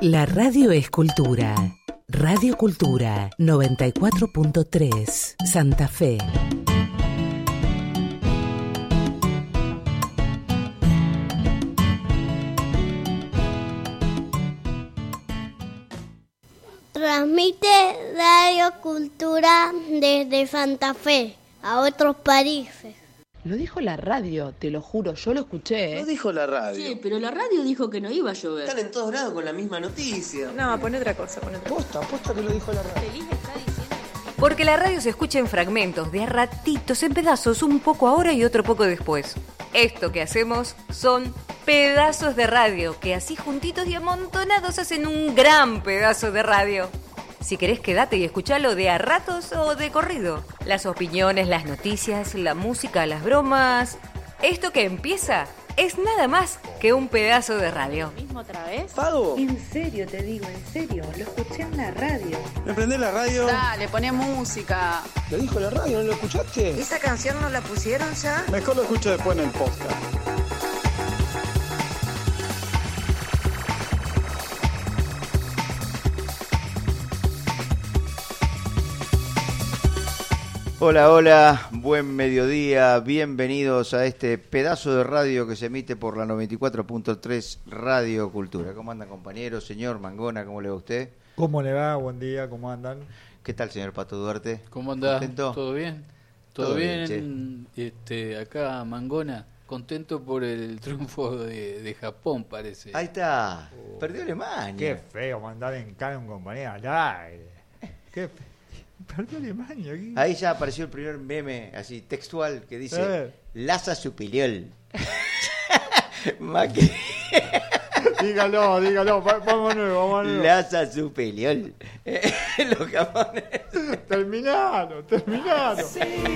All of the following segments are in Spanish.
La radio es cultura. Radio Cultura 94.3 Santa Fe. Transmite Radio Cultura desde Santa Fe a otros países. Lo dijo la radio, te lo juro, yo lo escuché. ¿eh? Lo dijo la radio. Sí, pero la radio dijo que no iba a llover. Están en todos lados con la misma noticia. No, pon otra cosa, pon otra cosa. Posta, posta que lo dijo la radio. Porque la radio se escucha en fragmentos, de a ratitos, en pedazos, un poco ahora y otro poco después. Esto que hacemos son pedazos de radio, que así juntitos y amontonados hacen un gran pedazo de radio. Si querés, quédate y escuchalo de a ratos o de corrido. Las opiniones, las noticias, la música, las bromas. Esto que empieza es nada más que un pedazo de radio. ¿Mismo otra vez? ¿Pago? En serio te digo, en serio, lo escuché en la radio. ¿Me prendés la radio? Dale, poné música. Lo dijo la radio, ¿no lo escuchaste? ¿Esa canción no la pusieron ya? Mejor lo escucho después en el podcast. Hola, hola, buen mediodía, bienvenidos a este pedazo de radio que se emite por la 94.3 Radio Cultura. ¿Cómo andan compañeros? Señor Mangona, ¿cómo le va a usted? ¿Cómo le va? Buen día, ¿cómo andan? ¿Qué tal, señor Pato Duarte? ¿Cómo andás? ¿Contento? ¿Todo bien? ¿Todo, Todo bien? bien, este, acá Mangona, contento por el triunfo de, de Japón, parece. Ahí está, perdió Alemania. Qué feo mandar en cara a un compañero al aire. Qué fe- Perdió Alemania aquí. Ahí ya apareció el primer meme, así textual, que dice. Laza superior. Macri. Dígalo, dígalo, va- vamos nuevo, vamos nuevo. Laza superior. Los japoneses. Terminalo, terminalo.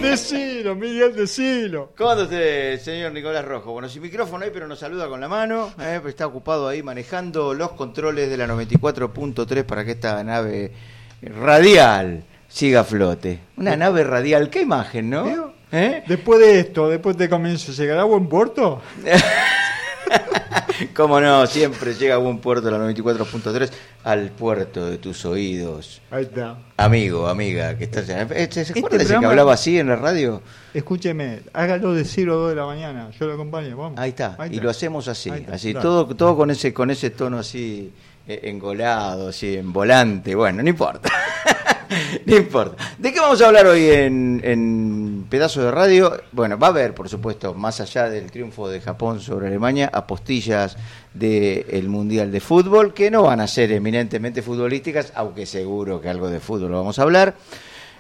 Decilo, Miguel, decilo. ¿Cómo anda usted, señor Nicolás Rojo? Bueno, sin micrófono hay, pero nos saluda con la mano. ¿eh? Está ocupado ahí manejando los controles de la 94.3 para que esta nave radial siga a flote. Una nave radial, qué imagen, ¿no? ¿Eh? Después de esto, después de comienzo, ¿llegará a buen puerto? Cómo no, siempre llega a buen puerto la 94.3 al puerto de tus oídos. Ahí está. Amigo, amiga, que estás... ¿Eh, ¿Se Este acuerda ese que programa- hablaba así en la radio? Escúcheme, hágalo de 0 a 2 de la mañana. Yo lo acompaño, vamos. Ahí está, y lo hacemos así, así todo todo con ese con ese tono así eh, engolado, así en volante, bueno, no importa. no importa. ¿De qué vamos a hablar hoy en, en pedazo de radio? Bueno, va a haber, por supuesto, más allá del triunfo de Japón sobre Alemania, apostillas del Mundial de Fútbol, que no van a ser eminentemente futbolísticas, aunque seguro que algo de fútbol vamos a hablar.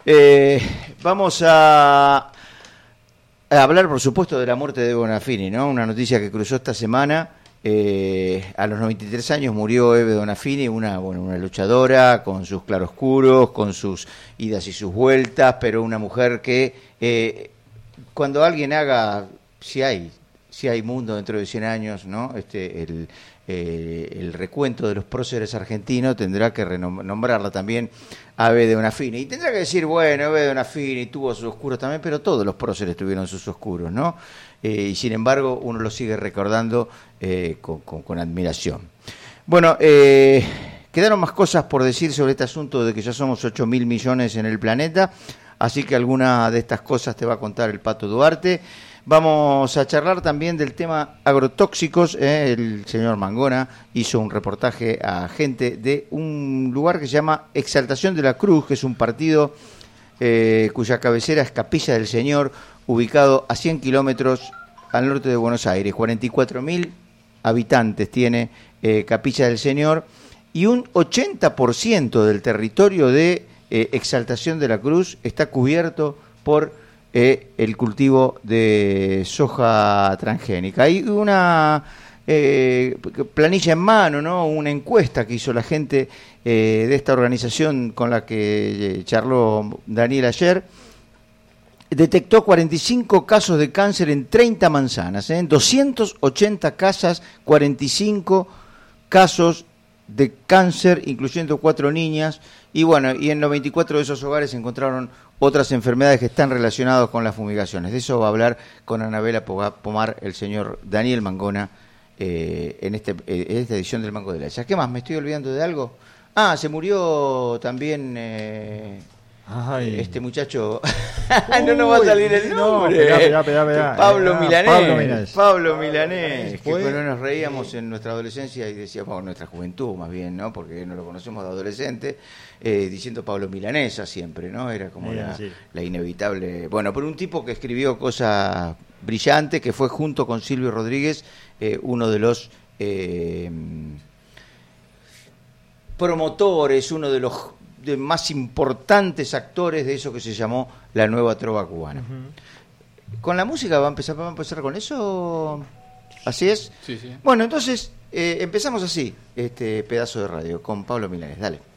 Eh, vamos a a hablar, por supuesto, de la muerte de Bonafini, ¿no? Una noticia que cruzó esta semana. Eh, a los 93 años murió Eve Donafini, una, bueno, una luchadora con sus claroscuros, con sus idas y sus vueltas, pero una mujer que eh, cuando alguien haga, si hay, si hay mundo dentro de 100 años, ¿no? Este, el, eh, el recuento de los próceres argentinos tendrá que renom- nombrarla también a Eve de. Y tendrá que decir, bueno, Eve de Onafini tuvo sus oscuros también, pero todos los próceres tuvieron sus oscuros, ¿no? Eh, y sin embargo, uno lo sigue recordando eh, con, admiración. Bueno, eh, quedaron más cosas por decir sobre este asunto de que ya somos 8 mil millones en el planeta, así que alguna de estas cosas te va a contar el Pato Duarte. Vamos a charlar también del tema agrotóxicos. El señor Mangona hizo un reportaje a gente de un lugar que se llama Exaltación de la Cruz, que es un partido cuya cabecera es Capilla del Señor, ubicado a 100 kilómetros al norte de Buenos Aires. 44.000 habitantes tiene eh, Capilla del Señor y un 80% del territorio de eh, Exaltación de la Cruz está cubierto por eh, el cultivo de soja transgénica. Hay una planilla en mano, ¿no? una encuesta que hizo la gente de esta organización con la que charló Daniel ayer detectó 45 casos de cáncer en 30 manzanas, ¿eh? en 280 casas, 45 casos de cáncer, incluyendo cuatro niñas, y bueno, y en 94 de esos hogares se encontraron otras enfermedades que están relacionadas con las fumigaciones. De eso va a hablar con Anabela Pomar el señor Daniel Mangona eh, en, este, eh, esta edición del Mango de la. ¿Qué más? ¿Me estoy olvidando de algo? Ah, se murió también eh, Ay. este muchacho. no nos va a salir el no, nombre. pegá, pegá, pegá, pegá. Pablo Ah, Milanés. Pablo Milanés. Pablo Milanés. Que cuando nos reíamos en nuestra adolescencia y decíamos, en nuestra juventud más bien, ¿no? Porque no lo conocemos de adolescente, eh, diciendo Pablo Milanesa siempre, ¿no? Era como Bien, la, sí. la inevitable. Bueno, pero un tipo que escribió cosas brillantes, que fue junto con Silvio Rodríguez eh, uno de los. eh, promotores, uno de los de más importantes actores de eso que se llamó la nueva trova cubana. ¿Con la música va a empezar, va a empezar con eso? ¿Así es? Sí, sí. Bueno, entonces eh, empezamos así, este pedazo de radio, con Pablo Milanes. Dale.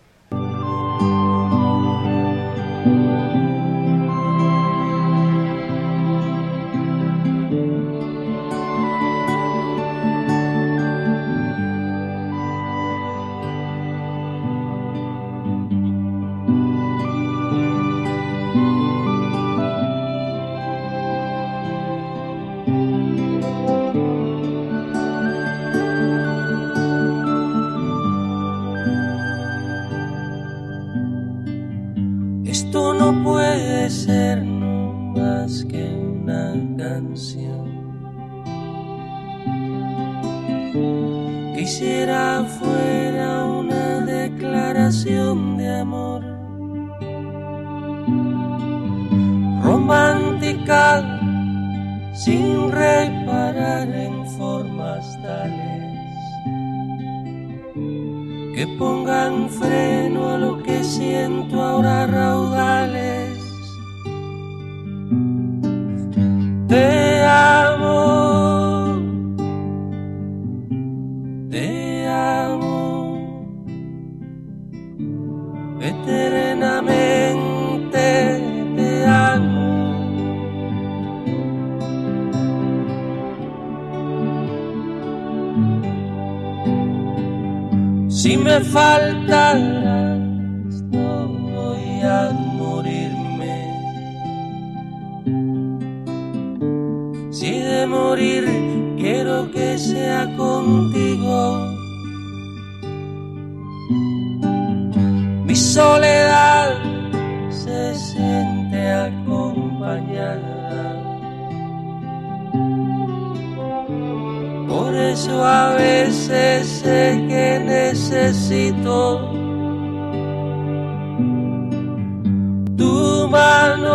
Contigo. Mi soledad se siente acompañada. Por eso a veces sé que necesito tu mano,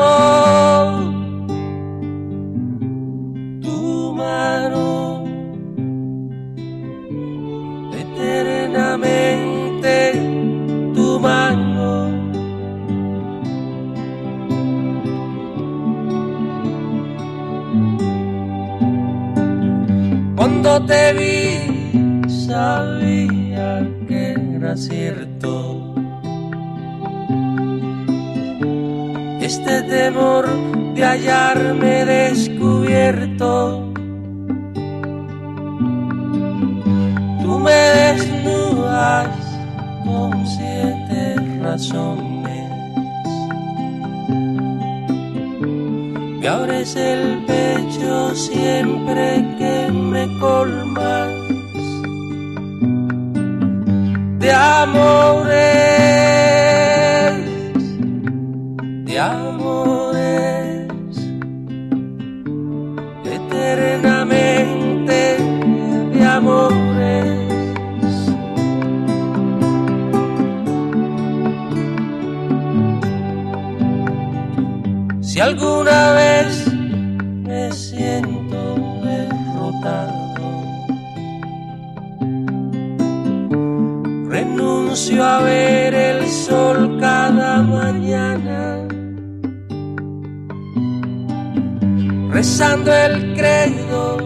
Te vi sabía que era cierto. Este temor de hallarme descubierto. Tú me desnudas con siete razones. Abres el pecho siempre que me colmas de amores, de amores, rezando el credo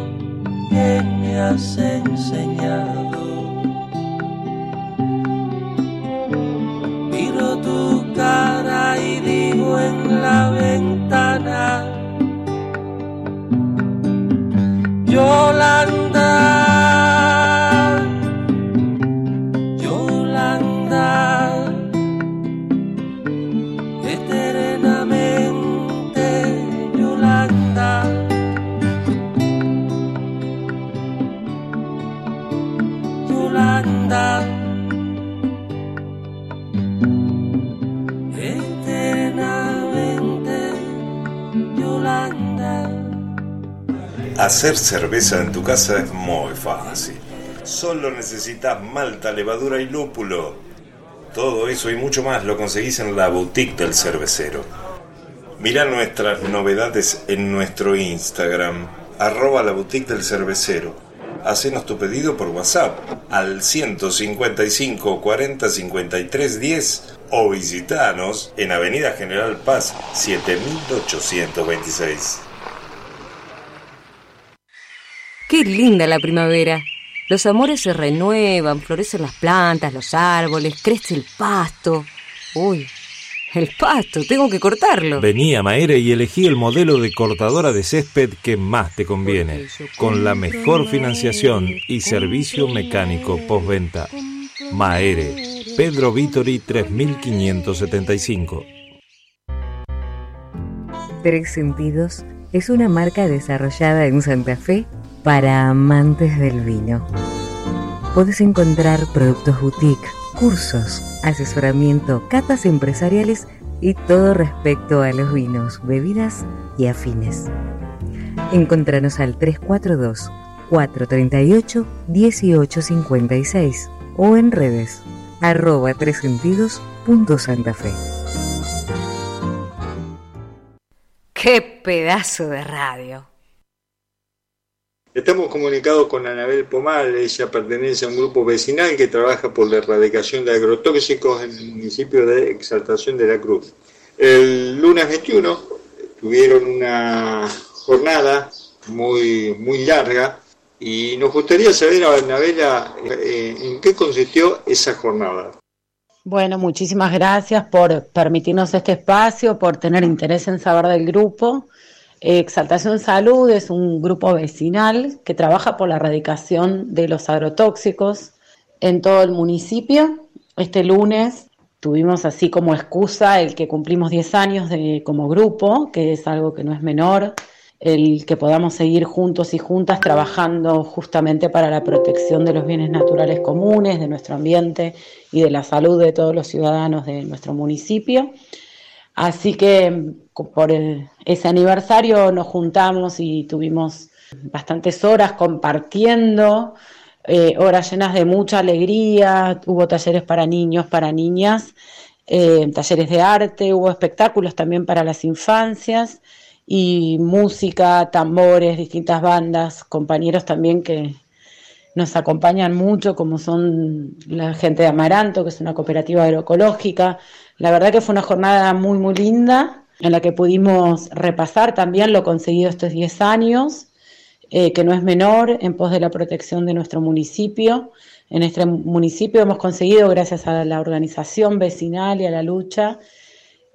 que me has enseñado. Hacer cerveza en tu casa es muy fácil. Solo necesitas malta, levadura y lúpulo. Todo eso y mucho más lo conseguís en la boutique del cervecero. Mira nuestras novedades en nuestro Instagram, arroba la boutique del cervecero. Hacenos tu pedido por WhatsApp al 155 40 53 10 o visitanos en Avenida General Paz 7826. Qué linda la primavera. Los amores se renuevan, florecen las plantas, los árboles, crece el pasto. Uy, el pasto, tengo que cortarlo. Vení a Maere y elegí el modelo de cortadora de césped que más te conviene, con la mejor financiación y servicio mecánico postventa. Maere, Pedro Vitori 3575. Tres Sentidos es una marca desarrollada en Santa Fe para amantes del vino. Puedes encontrar productos boutique, cursos, asesoramiento, catas empresariales y todo respecto a los vinos, bebidas y afines. Encontranos al 342 438 1856 o en redes arroba tres sentidos Santa Fe. ¡Qué pedazo de radio! Estamos comunicados con Anabel Pomal, ella pertenece a un grupo vecinal que trabaja por la erradicación de agrotóxicos en el municipio de Exaltación de la Cruz. El lunes 21 tuvieron una jornada muy, muy larga y nos gustaría saber, Anabela, eh, en qué consistió esa jornada. Bueno, muchísimas gracias por permitirnos este espacio, por tener interés en saber del grupo. Exaltación Salud es un grupo vecinal que trabaja por la erradicación de los agrotóxicos en todo el municipio. Este lunes tuvimos así como excusa el que cumplimos 10 años de, como grupo, que es algo que no es menor, el que podamos seguir juntos y juntas trabajando justamente para la protección de los bienes naturales comunes, de nuestro ambiente y de la salud de todos los ciudadanos de nuestro municipio. Así que por ese aniversario nos juntamos y tuvimos bastantes horas compartiendo, eh, horas llenas de mucha alegría, hubo talleres para niños, para niñas, eh, talleres de arte, hubo espectáculos también para las infancias y música, tambores, distintas bandas, compañeros también que nos acompañan mucho, como son la gente de Amaranto, que es una cooperativa agroecológica, la verdad que fue una jornada muy, muy linda en la que pudimos repasar también lo conseguido estos 10 años, eh, que no es menor, en pos de la protección de nuestro municipio. En este municipio hemos conseguido, gracias a la organización vecinal y a la lucha,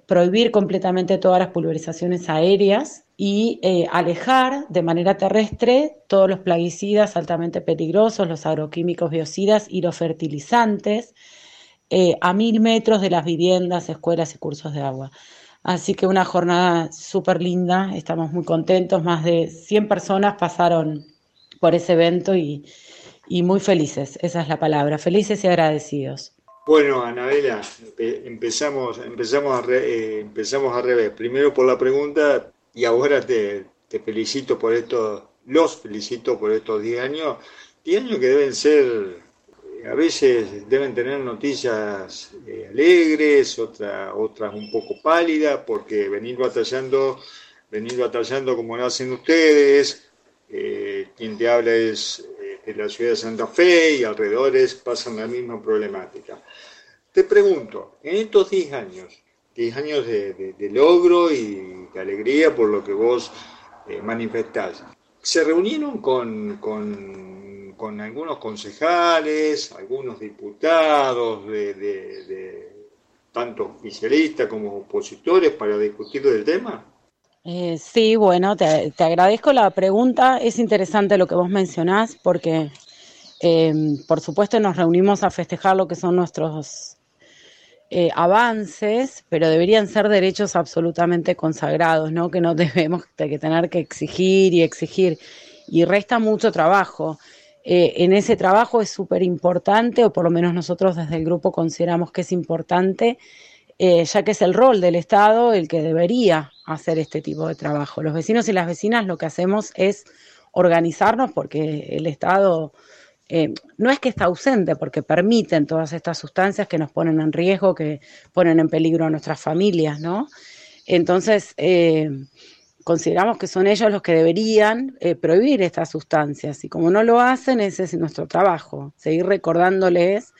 prohibir completamente todas las pulverizaciones aéreas y eh, alejar de manera terrestre todos los plaguicidas altamente peligrosos, los agroquímicos biocidas y los fertilizantes eh, a mil metros de las viviendas, escuelas y cursos de agua. Así que una jornada súper linda, estamos muy contentos, más de 100 personas pasaron por ese evento y, muy felices, esa es la palabra, felices y agradecidos. Bueno, Anabela, empezamos, empezamos, a eh, empezamos al revés. Primero por la pregunta y ahora te, te felicito por esto, los felicito por estos 10 años, 10 años que deben ser a veces deben tener noticias eh, alegres, otra, otras un poco pálidas, porque venir batallando, venir batallando como lo hacen ustedes, eh, quien te habla es eh, de la ciudad de Santa Fe y alrededores pasan la misma problemática. Te pregunto, en estos 10 años, 10 años de, logro y de alegría por lo que vos manifestás, ¿se reunieron con con algunos concejales, algunos diputados, de, tanto oficialistas como opositores, para discutir del tema? Eh, sí, bueno, te, agradezco la pregunta. Es interesante lo que vos mencionás porque, eh, por supuesto, nos reunimos a festejar lo que son nuestros eh, avances, pero deberían ser derechos absolutamente consagrados, ¿no? Que no debemos tener que exigir y exigir. Y resta mucho trabajo. Eh, en ese trabajo es súper importante, o por lo menos nosotros desde el grupo consideramos que es importante, eh, ya que es el rol del Estado el que debería hacer este tipo de trabajo. Los vecinos y las vecinas lo que hacemos es organizarnos porque el Estado eh, no es que está ausente, porque permiten todas estas sustancias que nos ponen en riesgo, que ponen en peligro a nuestras familias, ¿no? Entonces, consideramos que son ellos los que deberían eh, prohibir estas sustancias y como no lo hacen, ese es nuestro trabajo, seguir recordándoles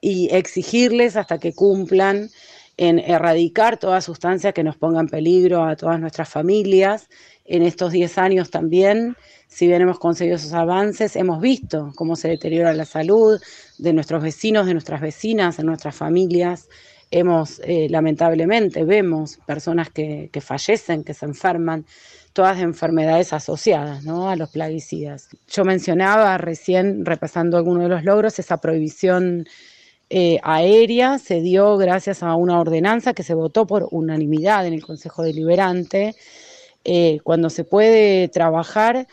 y exigirles hasta que cumplan en erradicar toda sustancia que nos ponga en peligro a todas nuestras familias. En estos 10 años también, si bien hemos conseguido esos avances, hemos visto cómo se deteriora la salud de nuestros vecinos, de nuestras vecinas, de nuestras familias hemos, eh, lamentablemente, vemos personas que, fallecen, que se enferman, todas de enfermedades asociadas ¿no? a los plaguicidas. Yo mencionaba recién, repasando algunos de los logros, esa prohibición eh, aérea se dio gracias a una ordenanza que se votó por unanimidad en el Consejo Deliberante, eh, cuando se puede trabajar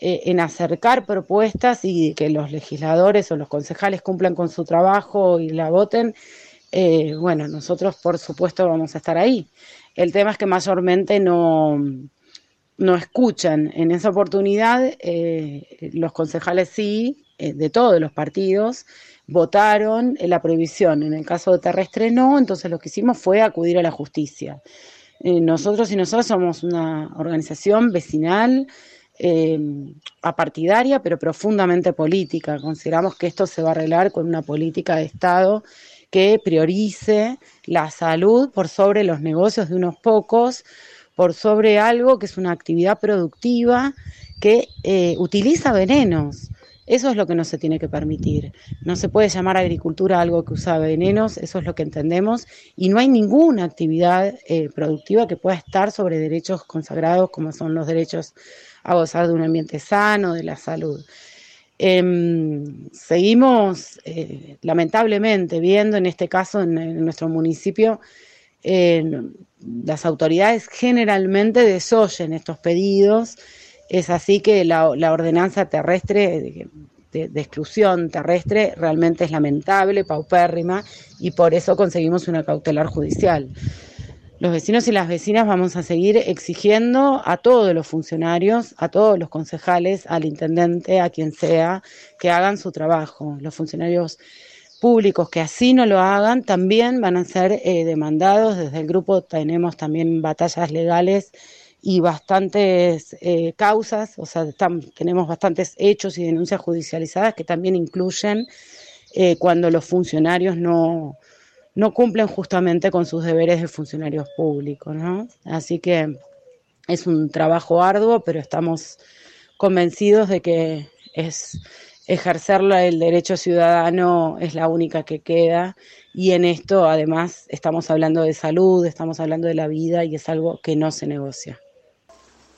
en acercar propuestas y que los legisladores o los concejales cumplan con su trabajo y la voten, eh, bueno, nosotros por supuesto vamos a estar ahí. El tema es que mayormente no, no escuchan. En esa oportunidad, eh, los concejales sí, eh, de todos los partidos, votaron la prohibición. En el caso de terrestre no, entonces lo que hicimos fue acudir a la justicia. nosotros y nosotros somos una organización vecinal, apartidaria, pero profundamente política. Consideramos que esto se va a arreglar con una política de Estado que priorice la salud por sobre los negocios de unos pocos, por sobre algo que es una actividad productiva que eh, utiliza venenos. Eso es lo que no se tiene que permitir. No se puede llamar agricultura algo que usa venenos, eso es lo que entendemos, y no hay ninguna actividad eh, productiva que pueda estar sobre derechos consagrados como son los derechos a gozar de un ambiente sano, de la salud. Em, seguimos, eh, lamentablemente, viendo en este caso en, nuestro municipio, las autoridades generalmente desoyen estos pedidos. Es así que la, ordenanza terrestre de, exclusión terrestre realmente es lamentable, paupérrima, y por eso conseguimos una cautelar judicial los vecinos y las vecinas vamos a seguir exigiendo a todos los funcionarios, a todos los concejales, al intendente, a quien sea, que hagan su trabajo. Los funcionarios públicos que así no lo hagan también van a ser eh, demandados. Desde el grupo tenemos también batallas legales y bastantes eh, causas, o sea, tenemos bastantes hechos y denuncias judicializadas que también incluyen eh, cuando los funcionarios no no cumplen justamente con sus deberes de funcionarios públicos, ¿no? Así que es un trabajo arduo, pero estamos convencidos de que es ejercer el derecho ciudadano es la única que queda y en esto además estamos hablando de salud, estamos hablando de la vida y es algo que no se negocia.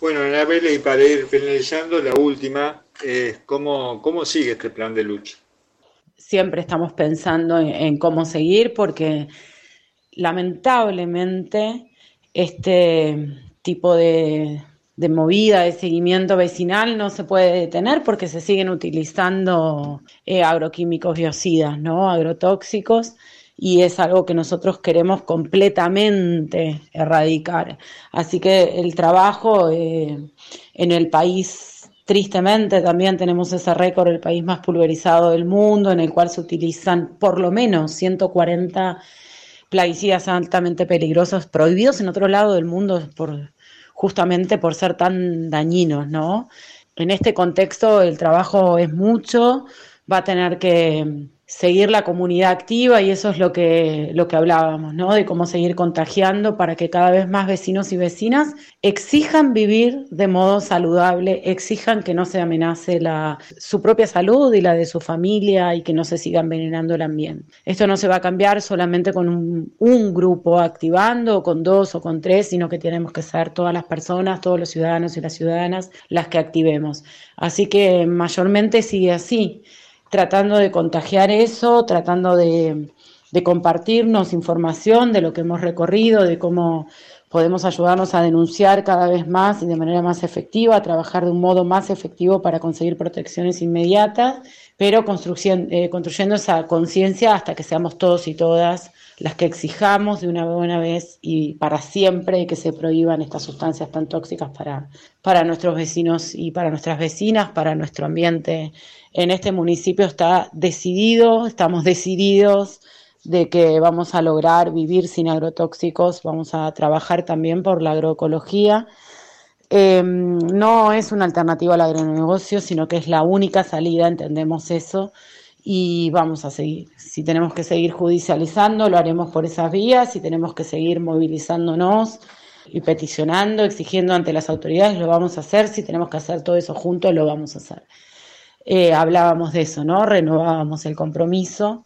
Bueno, Anabela, y para ir finalizando, la última cómo, cómo sigue este plan de lucha siempre estamos pensando en, cómo seguir porque lamentablemente este tipo de, movida, de seguimiento vecinal no se puede detener porque se siguen utilizando eh, agroquímicos biocidas, ¿no? agrotóxicos, y es algo que nosotros queremos completamente erradicar. Así que el trabajo eh, en el país Tristemente también tenemos ese récord, el país más pulverizado del mundo, en el cual se utilizan por lo menos 140 plaguicidas altamente peligrosos, prohibidos en otro lado del mundo por, justamente por ser tan dañinos, ¿no? En este contexto el trabajo es mucho, va a tener que seguir la comunidad activa y eso es lo que, lo que hablábamos, ¿no? De cómo seguir contagiando para que cada vez más vecinos y vecinas exijan vivir de modo saludable, exijan que no se amenace la, su propia salud y la de su familia y que no se siga envenenando el ambiente. Esto no se va a cambiar solamente con un, grupo activando, o con dos o con tres, sino que tenemos que ser todas las personas, todos los ciudadanos y las ciudadanas las que activemos. Así que mayormente sigue así tratando de contagiar eso, tratando de, compartirnos información de lo que hemos recorrido, de cómo podemos ayudarnos a denunciar cada vez más y de manera más efectiva, a trabajar de un modo más efectivo para conseguir protecciones inmediatas, pero construyendo, eh, construyendo esa conciencia hasta que seamos todos y todas las que exijamos de una buena vez y para siempre que se prohíban estas sustancias tan tóxicas para, para nuestros vecinos y para nuestras vecinas, para nuestro ambiente. En este municipio está decidido, estamos decididos de que vamos a lograr vivir sin agrotóxicos, vamos a trabajar también por la agroecología. Eh, no es una alternativa al agronegocio, sino que es la única salida, entendemos eso, y vamos a seguir. Si tenemos que seguir judicializando, lo haremos por esas vías, si tenemos que seguir movilizándonos y peticionando, exigiendo ante las autoridades, lo vamos a hacer, si tenemos que hacer todo eso juntos, lo vamos a hacer. Eh, hablábamos de eso, ¿no? Renovábamos el compromiso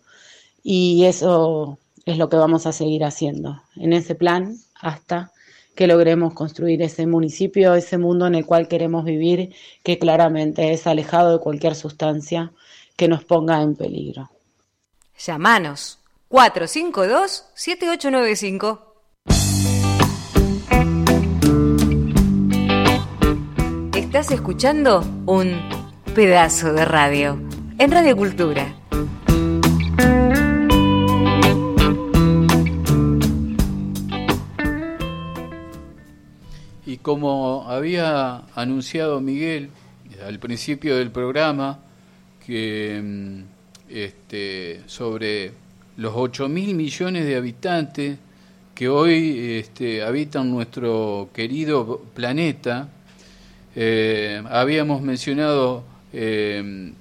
y eso es lo que vamos a seguir haciendo en ese plan hasta que logremos construir ese municipio, ese mundo en el cual queremos vivir, que claramente es alejado de cualquier sustancia que nos ponga en peligro. Llámanos 452-7895. Estás escuchando un pedazo de radio en Radio Cultura. Y como había anunciado Miguel al principio del programa, que mm, este, sobre los 8 mil millones de habitantes que hoy este, habitan nuestro querido planeta, eh, habíamos mencionado eh,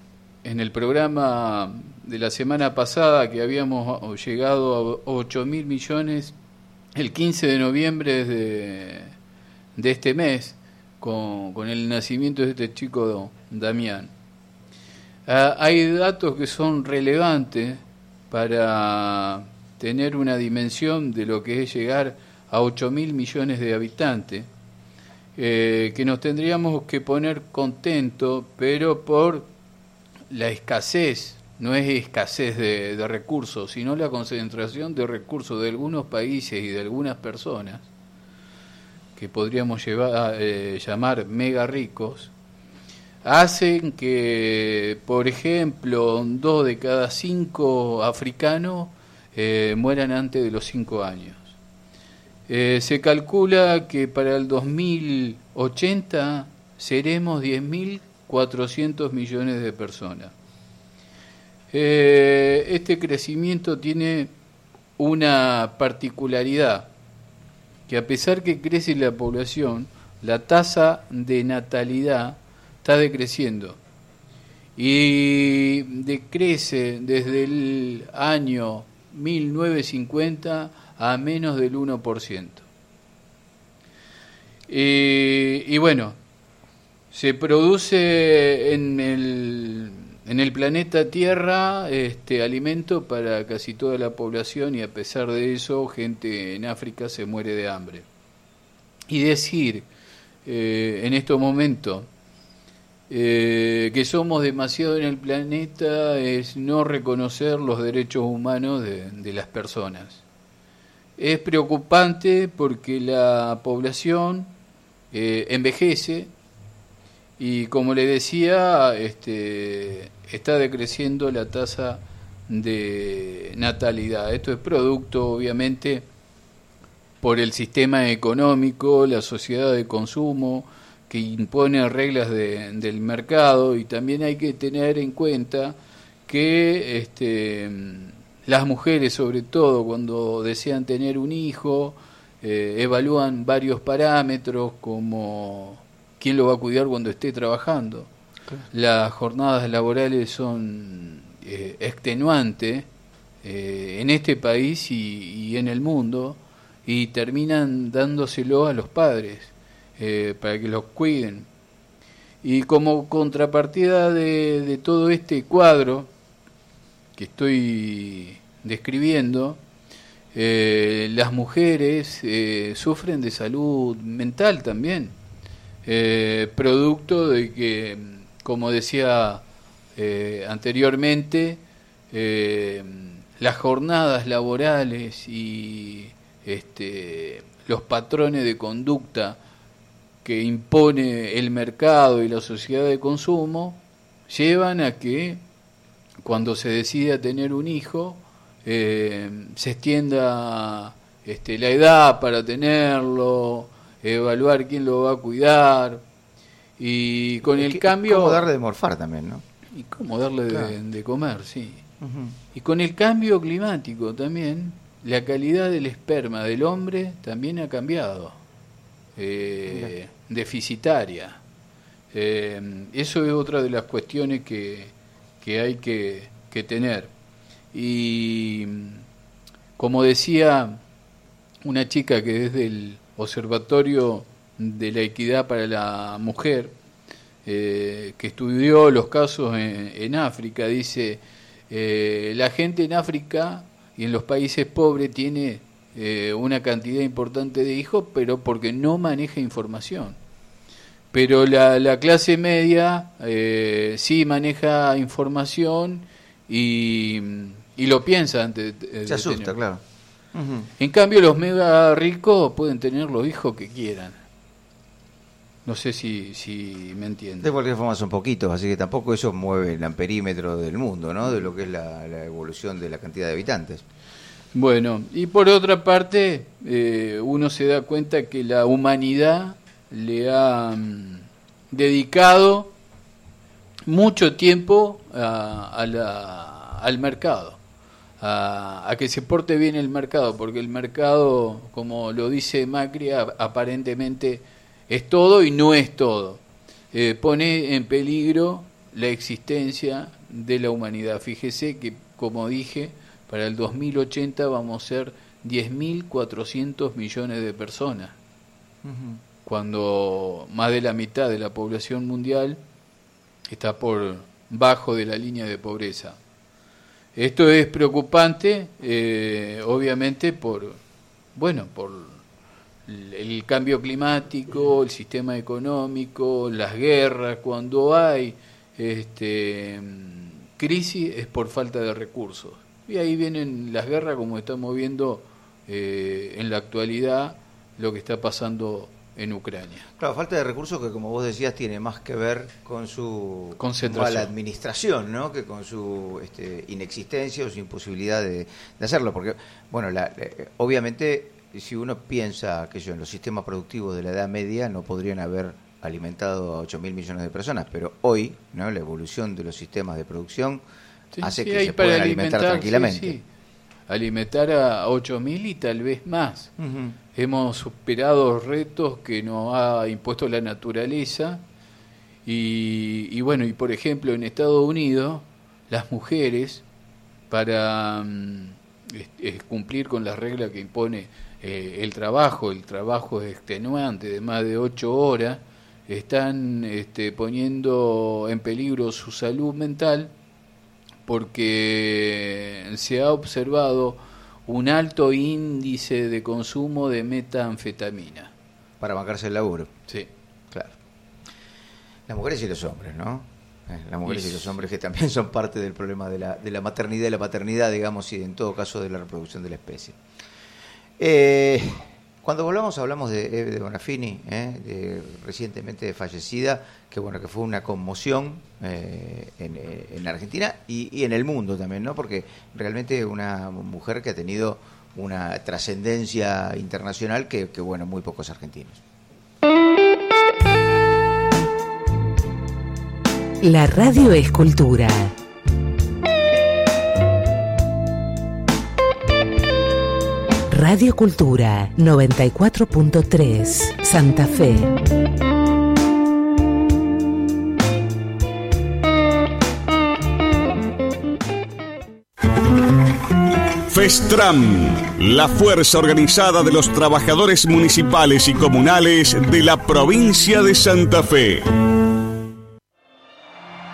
en el programa de la semana pasada que habíamos llegado a 8 mil millones el 15 de noviembre de, este mes con, con, el nacimiento de este chico Damián. Ah, hay datos que son relevantes para tener una dimensión de lo que es llegar a 8 mil millones de habitantes, eh, que nos tendríamos que poner contentos, pero por la escasez, no es escasez de, recursos, sino la concentración de recursos de algunos países y de algunas personas, que podríamos llevar, eh, llamar mega ricos, hacen que, por ejemplo, dos de cada cinco africanos eh, mueran antes de los cinco años. Eh, se calcula que para el 2080 seremos 10.400 millones de personas. Eh, este crecimiento tiene una particularidad, que a pesar que crece la población, la tasa de natalidad está decreciendo y decrece desde el año 1950 a menos del 1%. Y, y bueno, se produce en el, en el planeta Tierra este alimento para casi toda la población y a pesar de eso gente en África se muere de hambre. Y decir eh, en estos momentos eh, que somos demasiado en el planeta es no reconocer los derechos humanos de, las personas. Es preocupante porque la población eh, envejece y como le decía, este, está decreciendo la tasa de natalidad. Esto es producto, obviamente, por el sistema económico, la sociedad de consumo, que impone reglas de, del mercado y también hay que tener en cuenta que este, las mujeres, sobre todo cuando desean tener un hijo, eh, evalúan varios parámetros como quién lo va a cuidar cuando esté trabajando. Claro. Las jornadas laborales son eh, extenuantes eh, en este país y, y en el mundo y terminan dándoselo a los padres eh, para que los cuiden. Y como contrapartida de, de, todo este cuadro que estoy describiendo, eh, las mujeres eh, sufren de salud mental también, eh, producto de que, como decía anteriormente, las jornadas laborales y este, los patrones de conducta que impone el mercado y la sociedad de consumo llevan a que cuando se decide a tener un hijo eh, se extienda este, la edad para tenerlo, evaluar quién lo va a cuidar. Y con el ¿Qué- cambio... cómo darle de morfar también, ¿no? Y cómo darle de- Claro. de, comer, sí. Y con el cambio climático también, la calidad del esperma del hombre también ha cambiado. Eh, deficitaria. Eh, eso es otra de las cuestiones que, que hay que, que tener. Y como decía una chica que desde el Observatorio de la Equidad para la Mujer, eh, que estudió los casos en, en África, dice, eh, la gente en África y en los países pobres tiene eh, una cantidad importante de hijos, pero porque no maneja información. Pero la, la clase media eh, sí maneja información y, y lo piensa antes de, de Se asusta, tener. claro. En cambio, los mega ricos pueden tener los hijos que quieran. No sé si, si me entienden. De cualquier forma son poquitos, así que tampoco eso mueve el amperímetro del mundo, ¿no? De lo que es la, la evolución de la cantidad de habitantes. Bueno, y por otra parte, eh, uno se da cuenta que la humanidad le ha mm, dedicado mucho tiempo a, la- al mercado, a, a que se porte bien el mercado, porque el mercado, como lo dice Macri, aparentemente es todo y no es todo. Eh, pone en peligro la existencia de la humanidad. Fíjese que, como dije, para el 2080 vamos a ser 10.400 millones de personas, cuando más de la mitad de la población mundial está por bajo de la línea de pobreza. Esto es preocupante, eh, obviamente, por bueno, por el cambio climático, el sistema económico, las guerras. Cuando hay este, crisis es por falta de recursos. Y ahí vienen las guerras, como estamos viendo eh, en la actualidad, lo que está pasando en Ucrania. Claro, falta de recursos que, como vos decías, tiene más que ver con su Concentración. mala administración, ¿no? Que con su este, inexistencia o su imposibilidad de, de hacerlo. Porque, bueno, la- eh, obviamente, si uno piensa que yo en los sistemas productivos de la Edad Media no podrían haber alimentado a 8 mil millones de personas, pero hoy, ¿no? La evolución de los sistemas de producción Sí, hace sí, que se puedan alimentar, tranquilamente. sí. Alimentar a 8.000 y tal vez más. Ujú. Hemos superado retos que nos ha impuesto la naturaleza. Y, y bueno, y por ejemplo, en Estados Unidos, las mujeres, para es cumplir con las reglas que impone eh, el trabajo, el trabajo es extenuante de más de ocho horas, están este, poniendo en peligro su salud mental porque se ha observado un alto índice de consumo de metanfetamina. Para bancarse el laburo. Sí. Claro. Las mujeres y los hombres, ¿no? Eh, Las mujeres Y- y los hombres que también son parte del problema de la, de la maternidad y la paternidad, digamos, y en todo caso de la reproducción de la especie. Eh, cuando volvamos hablamos de Eve de Bonafini, ¿eh? de- recientemente fallecida, que bueno, que fue una conmoción eh, en, eh, en Argentina y, y en el mundo también, ¿no? Porque realmente una mujer que ha tenido una trascendencia internacional que, que, bueno, muy pocos argentinos. La radio es cultura. Radio Cultura 94.3 Santa Fe. FESTRAM, la fuerza organizada de los trabajadores municipales y comunales de la provincia de Santa Fe.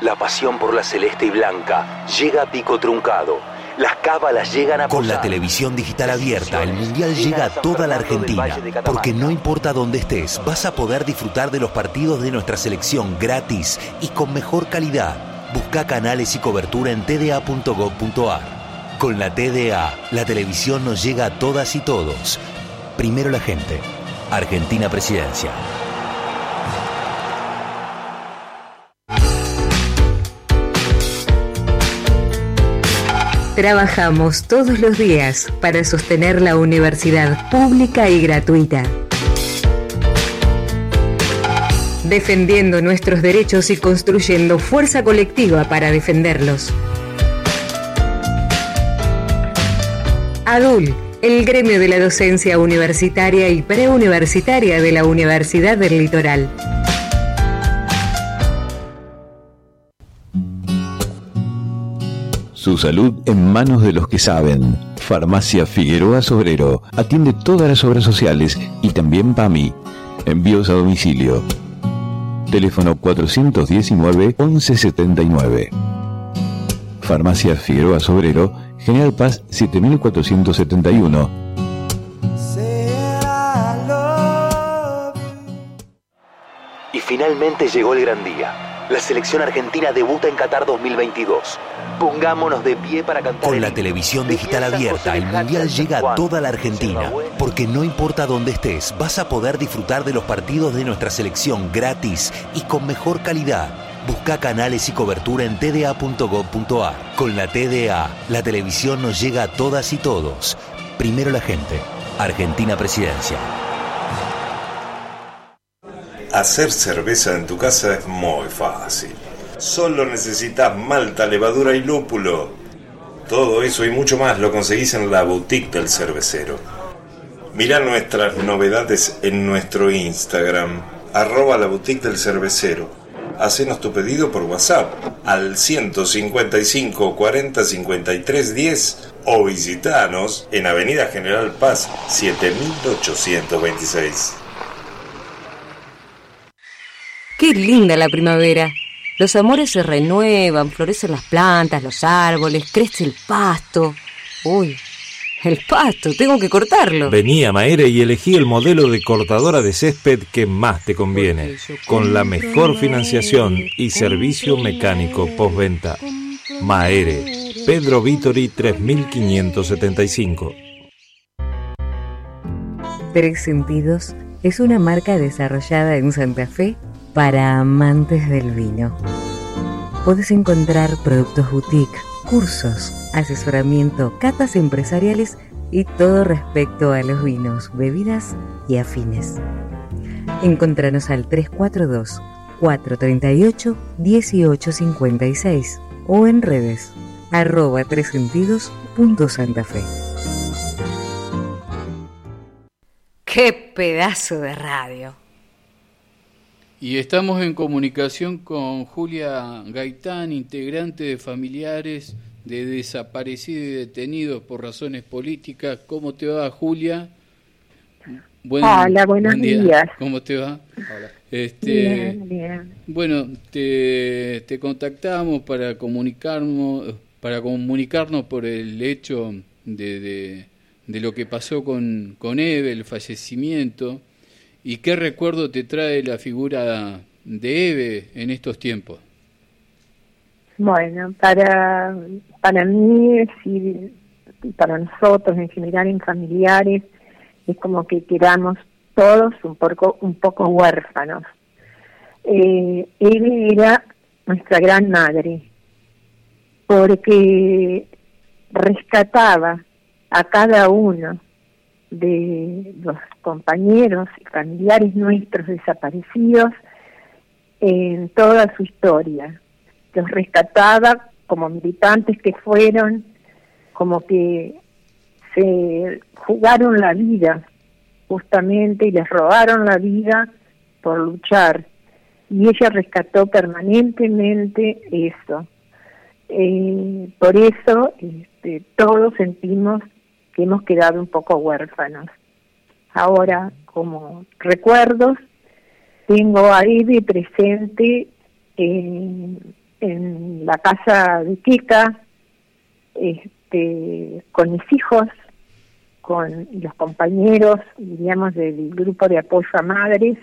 La pasión por la celeste y blanca llega a pico truncado. Las cábalas llegan a Con la televisión digital abierta, el Mundial llega a toda la Argentina. Porque no importa dónde estés, vas a poder disfrutar de los partidos de nuestra selección gratis y con mejor calidad. Busca canales y cobertura en tda.gov.ar. Con la TDA, la televisión nos llega a todas y todos. Primero la gente. Argentina Presidencia. Trabajamos todos los días para sostener la universidad pública y gratuita. Defendiendo nuestros derechos y construyendo fuerza colectiva para defenderlos. ADUL, el gremio de la docencia universitaria y preuniversitaria de la Universidad del Litoral. Su salud en manos de los que saben. Farmacia Figueroa Sobrero atiende todas las obras sociales y también PAMI. Envíos a domicilio. Teléfono 419 1179. Farmacia Figueroa Sobrero, General Paz 7471. Y finalmente llegó el gran día. La selección argentina debuta en Qatar 2022. Pongámonos de pie para cantar. Con la televisión digital abierta, el Mundial llega a toda la Argentina. Porque no importa dónde estés, vas a poder disfrutar de los partidos de nuestra selección gratis y con mejor calidad. Busca canales y cobertura en tda.gov.ar. Con la TDA, la televisión nos llega a todas y todos. Primero la gente. Argentina Presidencia. Hacer cerveza en tu casa es muy fácil. Solo necesitas malta, levadura y lúpulo. Todo eso y mucho más lo conseguís en la boutique del cervecero. Mira nuestras novedades en nuestro Instagram, arroba la boutique del cervecero. Hacenos tu pedido por WhatsApp al 155 40 53 10 o visitanos en Avenida General Paz 7826. Qué linda la primavera. Los amores se renuevan, florecen las plantas, los árboles, crece el pasto. Uy, el pasto, tengo que cortarlo. Vení a Maere y elegí el modelo de cortadora de césped que más te conviene, con la mejor financiación y servicio mecánico postventa. Maere, Pedro Vitori 3575. Tres Sentidos es una marca desarrollada en Santa Fe para amantes del vino. Puedes encontrar productos boutique, cursos, asesoramiento, catas empresariales y todo respecto a los vinos, bebidas y afines. Encontranos al 342 438 1856 o en redes arroba fe. ¡Qué pedazo de radio! Y estamos en comunicación con Julia Gaitán, integrante de familiares de desaparecidos y detenidos por razones políticas. ¿Cómo te va, Julia? Hola, buenos días. ¿Cómo te va? Este, bien, bien. Bueno, te, te contactamos para comunicarnos, para comunicarnos por el hecho de, de, de lo que pasó con, con Eve, el fallecimiento. ¿Y qué recuerdo te trae la figura de Eve en estos tiempos? Bueno, para, para mí y para nosotros en general en familiares es como que quedamos todos un poco, un poco huérfanos. Eh, Eve era nuestra gran madre porque rescataba a cada uno de los compañeros y familiares nuestros desaparecidos en toda su historia. Los rescataba como militantes que fueron, como que se jugaron la vida justamente y les robaron la vida por luchar. Y ella rescató permanentemente eso. Eh, por eso este, todos sentimos hemos quedado un poco huérfanos. Ahora, como recuerdos, tengo a Ivy presente en, en la casa de Kika, este, con mis hijos, con los compañeros, diríamos, del grupo de apoyo a madres,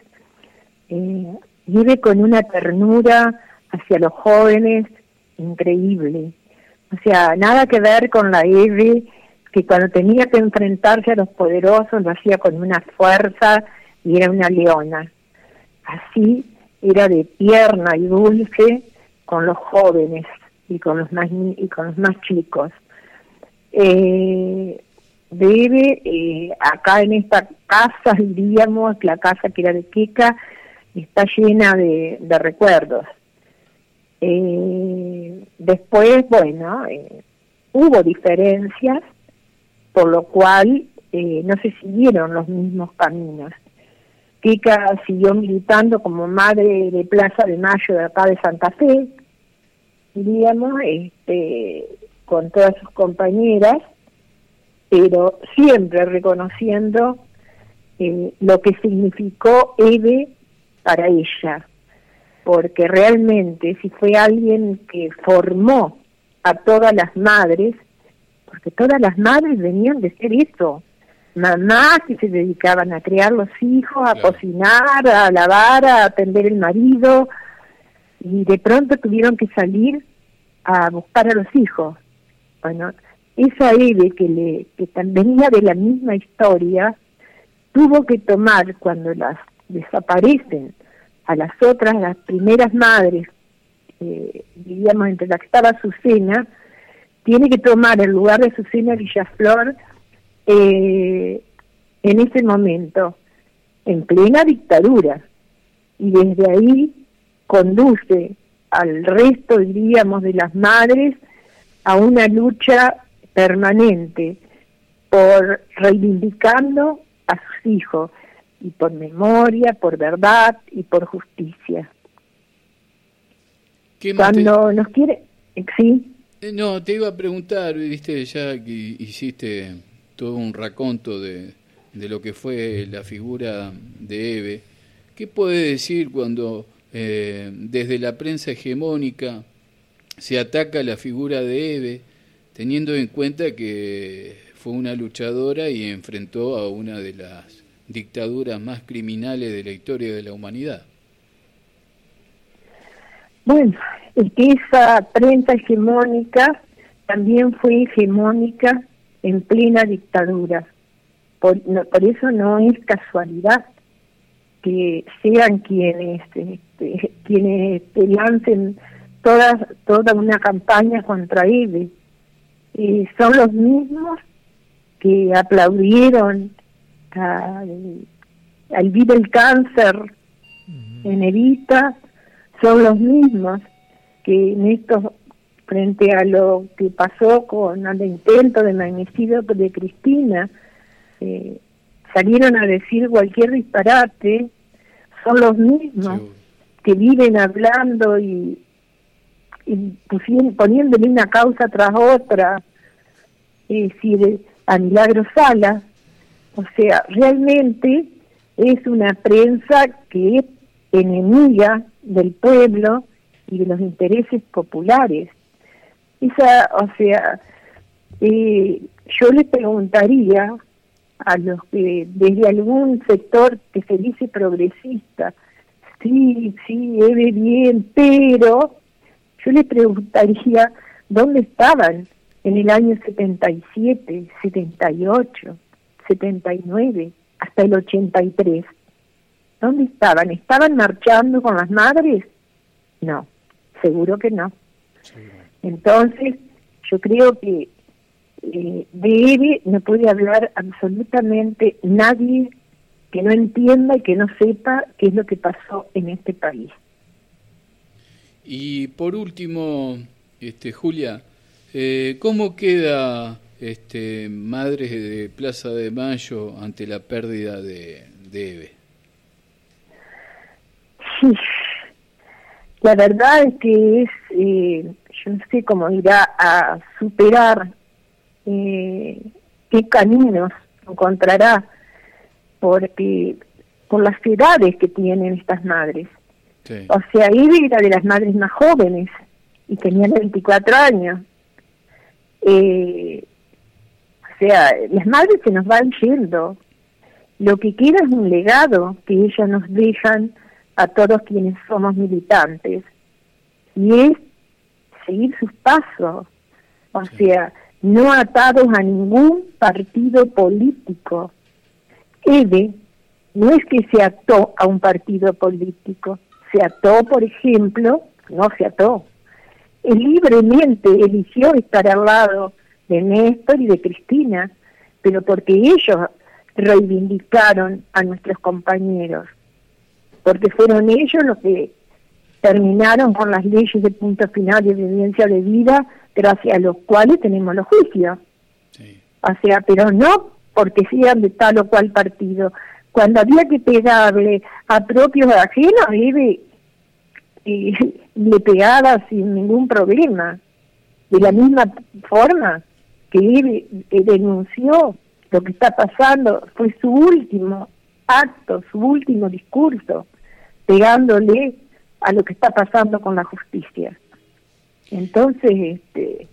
eh, vive con una ternura hacia los jóvenes increíble. O sea, nada que ver con la Eve que cuando tenía que enfrentarse a los poderosos lo hacía con una fuerza y era una leona. Así era de tierna y dulce con los jóvenes y con los más y con los más chicos. eh, debe, eh, acá en esta casa, diríamos, la casa que era de Queca, está llena de, de recuerdos. Eh, después, bueno, eh, hubo diferencias, por lo cual eh, no se siguieron los mismos caminos. Kika siguió militando como madre de Plaza de Mayo de acá de Santa Fe, diríamos, este, con todas sus compañeras, pero siempre reconociendo eh, lo que significó Eve para ella, porque realmente si fue alguien que formó a todas las madres, porque todas las madres venían de ser eso, mamás que se dedicaban a criar los hijos, a cocinar, a lavar, a atender el marido, y de pronto tuvieron que salir a buscar a los hijos. Bueno, esa Eve que, le, que venía de la misma historia, tuvo que tomar cuando las desaparecen a las otras, las primeras madres, eh, diríamos entre las que estaba Azucena, tiene que tomar el lugar de Azucena Villaflor eh, en ese momento, en plena dictadura, y desde ahí conduce al resto, diríamos, de las madres a una lucha permanente por reivindicando a sus hijos y por memoria, por verdad y por justicia. Cuando nos quiere, sí. Eh, no, te iba a preguntar, viste, ya que hiciste todo un raconto de, de lo que fue la figura de Eve, ¿qué puede decir cuando eh, desde la prensa hegemónica se ataca la figura de Eve, teniendo en cuenta que fue una luchadora y enfrentó a una de las dictaduras más criminales de la historia de la humanidad. Bueno, es que esa prensa hegemónica también fue hegemónica en plena dictadura. Por, por eso no es casualidad que sean quienes este, quienes este, lancen toda toda una campaña contra él y son los mismos que aplaudieron al, al el cáncer en Evita son los mismos que en estos frente a lo que pasó con el intento de magnicidio de Cristina eh, salieron a decir cualquier disparate son los mismos que viven hablando y, y poniéndole una causa tras otra es decir a Milagro Sala. O sea, realmente es una prensa que es enemiga del pueblo y de los intereses populares. Esa, o sea, eh, yo le preguntaría a los que desde algún sector que se dice progresista, sí, sí, es bien, pero yo le preguntaría dónde estaban en el año 77, 78, 79, hasta el 83. ¿Dónde estaban? ¿Estaban marchando con las madres? No, seguro que no. Entonces, yo creo que eh, de Eve no puede hablar absolutamente nadie que no entienda y que no sepa qué es lo que pasó en este país. Y por último, este, Julia, eh, ¿cómo queda este, Madres de Plaza de Mayo ante la pérdida de, de Eve? Sí, la verdad es que es, eh, yo no sé cómo irá a superar eh, qué caminos encontrará, porque por las edades que tienen estas madres. O sea, Eve era de las madres más jóvenes y tenía 24 años. Eh, o sea, las madres se nos van yendo. Lo que queda es un legado que ellas nos dejan a todos quienes somos militantes. Y es seguir sus pasos. O sea, no atados a ningún partido político. Eve no es que se ató a un partido político, se ató, por ejemplo, no se ató, él libremente eligió estar al lado de Néstor y de Cristina, pero porque ellos reivindicaron a nuestros compañeros, porque fueron ellos los que terminaron con las leyes de punto final de evidencia de vida, gracias a los cuales tenemos los juicios. O sea, pero no porque sean de tal o cual partido. Cuando había que pegarle a propios ajenos, él y le pegaba sin ningún problema. De la misma forma que él eh, denunció lo que está pasando, fue su último acto, su último discurso, pegándole a lo que está pasando con la justicia. Entonces, este,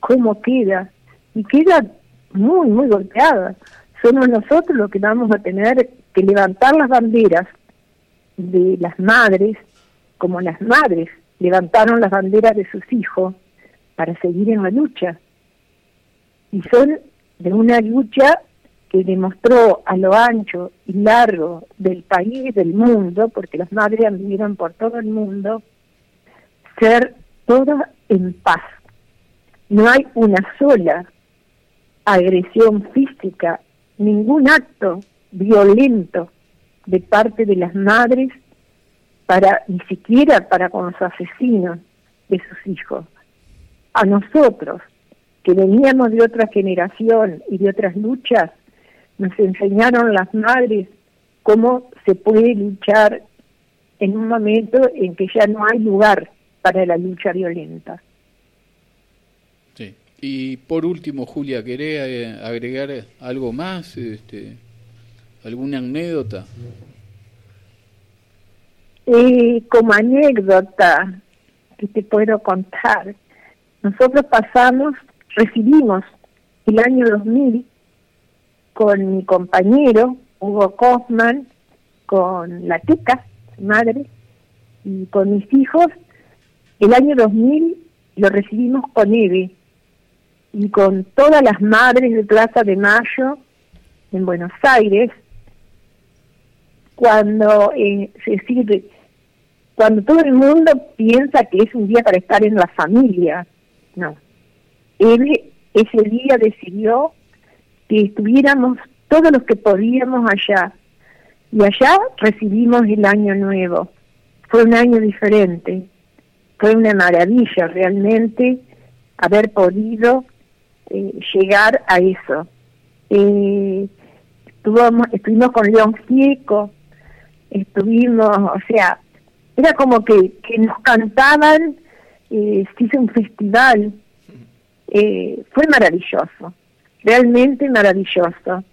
¿cómo queda? Y queda muy, muy golpeada. Somos nosotros los que vamos a tener que levantar las banderas de las madres, como las madres levantaron las banderas de sus hijos para seguir en la lucha. Y son de una lucha que demostró a lo ancho y largo del país, del mundo, porque las madres anduvieron por todo el mundo, ser todas en paz. No hay una sola agresión física, ningún acto violento de parte de las madres para ni siquiera para con los asesinos de sus hijos. A nosotros, que veníamos de otra generación y de otras luchas, nos enseñaron las madres cómo se puede luchar en un momento en que ya no hay lugar para la lucha violenta. Sí. Y por último, Julia, ¿querés eh, agregar algo más? Este, ¿Alguna anécdota? Eh, como anécdota que te puedo contar, nosotros pasamos, recibimos el año 2000 con mi compañero Hugo Kaufman, con la Teca, madre, y con mis hijos, el año 2000 lo recibimos con Eve y con todas las madres de Plaza de Mayo en Buenos Aires, cuando eh, se cuando todo el mundo piensa que es un día para estar en la familia, no. Él ese día decidió estuviéramos todos los que podíamos allá. Y allá recibimos el año nuevo. Fue un año diferente. Fue una maravilla realmente haber podido eh, llegar a eso. Eh, estuvimos, estuvimos con León Gieco, estuvimos, o sea, era como que, que nos cantaban, eh, se hizo un festival, eh, fue maravilloso, realmente maravilloso.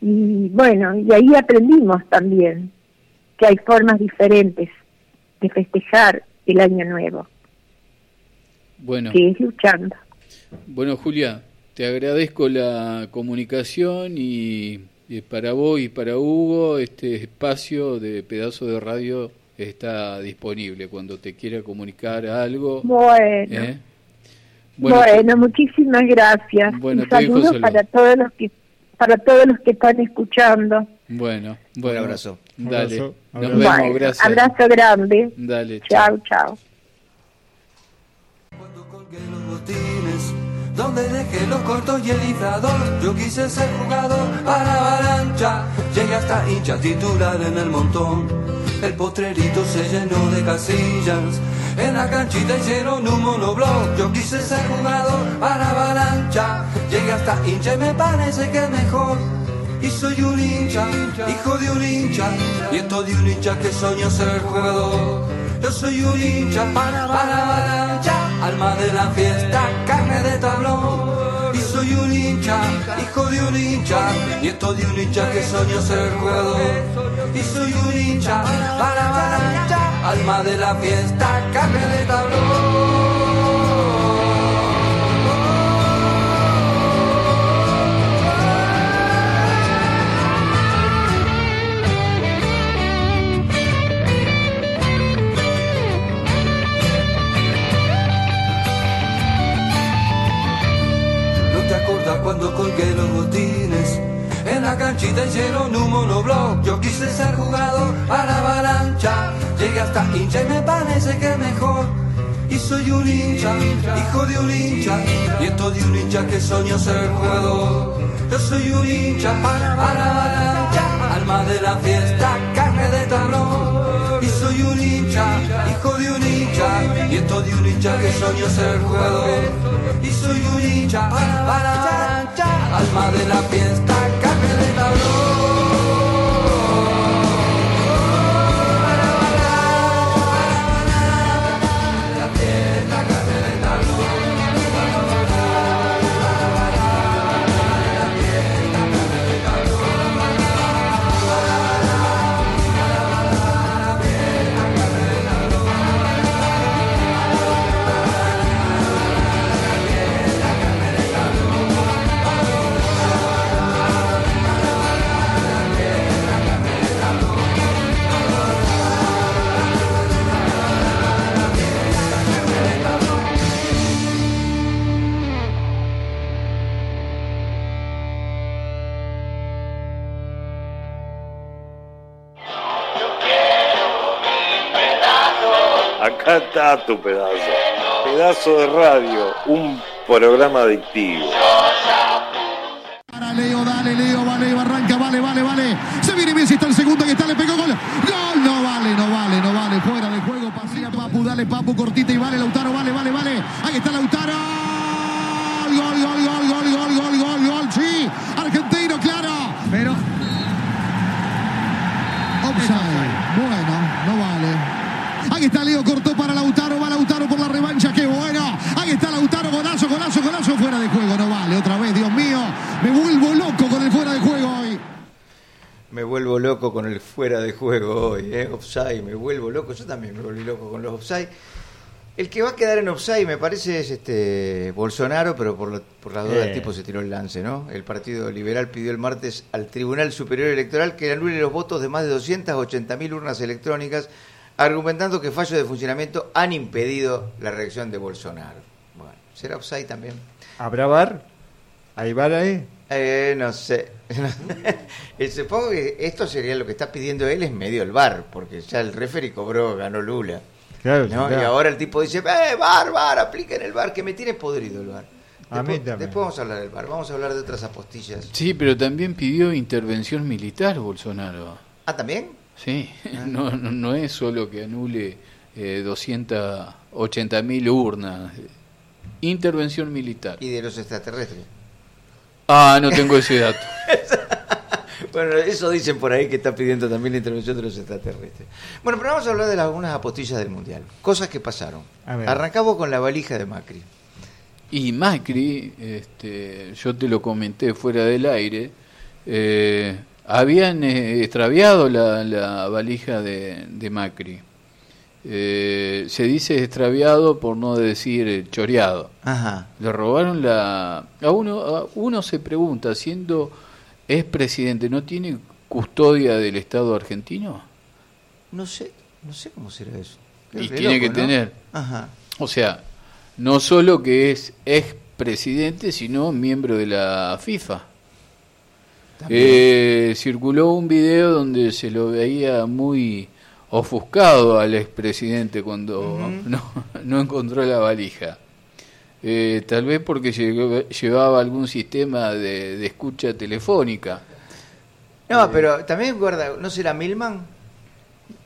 Y bueno, y ahí aprendimos también que hay formas diferentes de festejar el año nuevo. Bueno. Que es luchando. Bueno, Julia, te agradezco la comunicación y, y para vos y para Hugo este espacio de pedazo de radio está disponible cuando te quiera comunicar algo. Bueno. ¿eh? Bueno, muchísimas gracias. Bueno, Un saludo para todos los que para todos los que están escuchando. Bueno, bueno. Un abrazo. Dale. Abrazo. Nos Abrazo. vemos, Bueno, gracias. Abrazo grande. Dale, Chao, chao. botines, donde dejé los cortos y el izador. Yo quise ser jugador para avalancha, llegué hasta hincha titular en el montón. El potrerito se llenó de casillas, en la canchita hicieron un monobloc. Yo quise ser jugador para avalancha, llegué hasta hincha y me parece que mejor. Y soy un hincha, hijo de un hincha, nieto de un hincha que soñó ser jugador. Yo soy un hincha para, avalancha, alma de la fiesta, carne de tablón. Soy un hincha, hijo de un hincha, nieto de un hincha que soñó ser jugador. Y soy un hincha para avalancha, alma de la fiesta, carne de tablón. Cuando colgué los botines? En la canchita hicieron un monobloc. Yo quise ser jugador a la avalancha. Llegué hasta hincha y me parece que mejor. y soy un hincha, hijo de un hincha, nieto de un hincha que soñó ser jugador. Yo soy un hincha para para alma de la fiesta, carne de talón. Soy un hincha, hijo de un hincha, nieto de un hincha que soñó ser jugador. Y soy un hincha para para alma de la fiesta, Tu pedazo. Pedazo de radio, un programa adictivo. Para Leo, dale, Leo, vale, arranca, vale, vale, vale. Se viene Messi, está el segundo que está, le pegó gol. Gol, no vale, no vale, no vale. Fuera de juego, pasea Papu, dale Papu, cortita y vale, Lautaro, vale, vale, vale. Ahí está Lautaro. Gol, gol, gol, gol, gol, gol, gol, gol, sí. Argentino, claro. Pero. Offside. Bueno, no vale. Ahí está Leo, cortó para Lautaro, va Lautaro por la revancha, qué bueno. Ahí está Lautaro, golazo, golazo, golazo, fuera de juego, no vale, otra vez, Dios mío. Me vuelvo loco con el fuera de juego hoy. Me vuelvo loco con el fuera de juego hoy, ¿eh? Offside, me vuelvo loco. Yo también me volví loco con los offside. El que va a quedar en offside me parece es este Bolsonaro, pero por, lo- por la duda Eh. el tipo se tiró el lance, ¿no? El Partido Liberal pidió el martes al Tribunal Superior Electoral que anule los votos de más de 280.000 urnas electrónicas, argumentando que fallos de funcionamiento han impedido la reacción de Bolsonaro. Bueno, ¿será offside también? ¿Habrá bar? ¿Hay bar ahí? Eh, no sé. Eh, Supongo que esto sería lo que está pidiendo él es medio el bar, porque ya el referee cobró, ganó Lula. Claro, ¿no? claro. Y ahora el tipo dice, eh, bar, bar, apliquen el bar, que me tiene podrido el bar. A mí Después, también. después vamos a hablar del bar, vamos a hablar de otras apostillas. Sí, pero también pidió intervención militar Bolsonaro. Ah, ¿también? Sí, no, no, no es solo que anule eh, 280 mil urnas. Intervención militar. Y de los extraterrestres. Ah, no tengo ese dato. Bueno, eso dicen por ahí que está pidiendo también la intervención de los extraterrestres. Bueno, pero vamos a hablar de las- algunas apostillas del Mundial. Cosas que pasaron. A ver. Arrancamos con la valija de Macri. Y Macri, este, yo te lo comenté fuera del aire, eh, habían eh, extraviado la, la valija de, de Macri. Eh, se dice extraviado por no decir eh, choreado. Ajá. Le robaron la... A uno, a uno se pregunta, siendo es presidente, ¿no tiene custodia del Estado argentino? No sé, no sé cómo será eso. Qué Y tiene loco, que ¿no? tener. Ajá. O sea, no solo que es ex presidente, sino miembro de la FIFA. Eh, circuló un video donde se lo veía muy ofuscado al expresidente cuando no, no encontró la valija. Eh, tal vez porque llevaba algún sistema de, de escucha telefónica. No, pero también guarda, ¿no será Milman?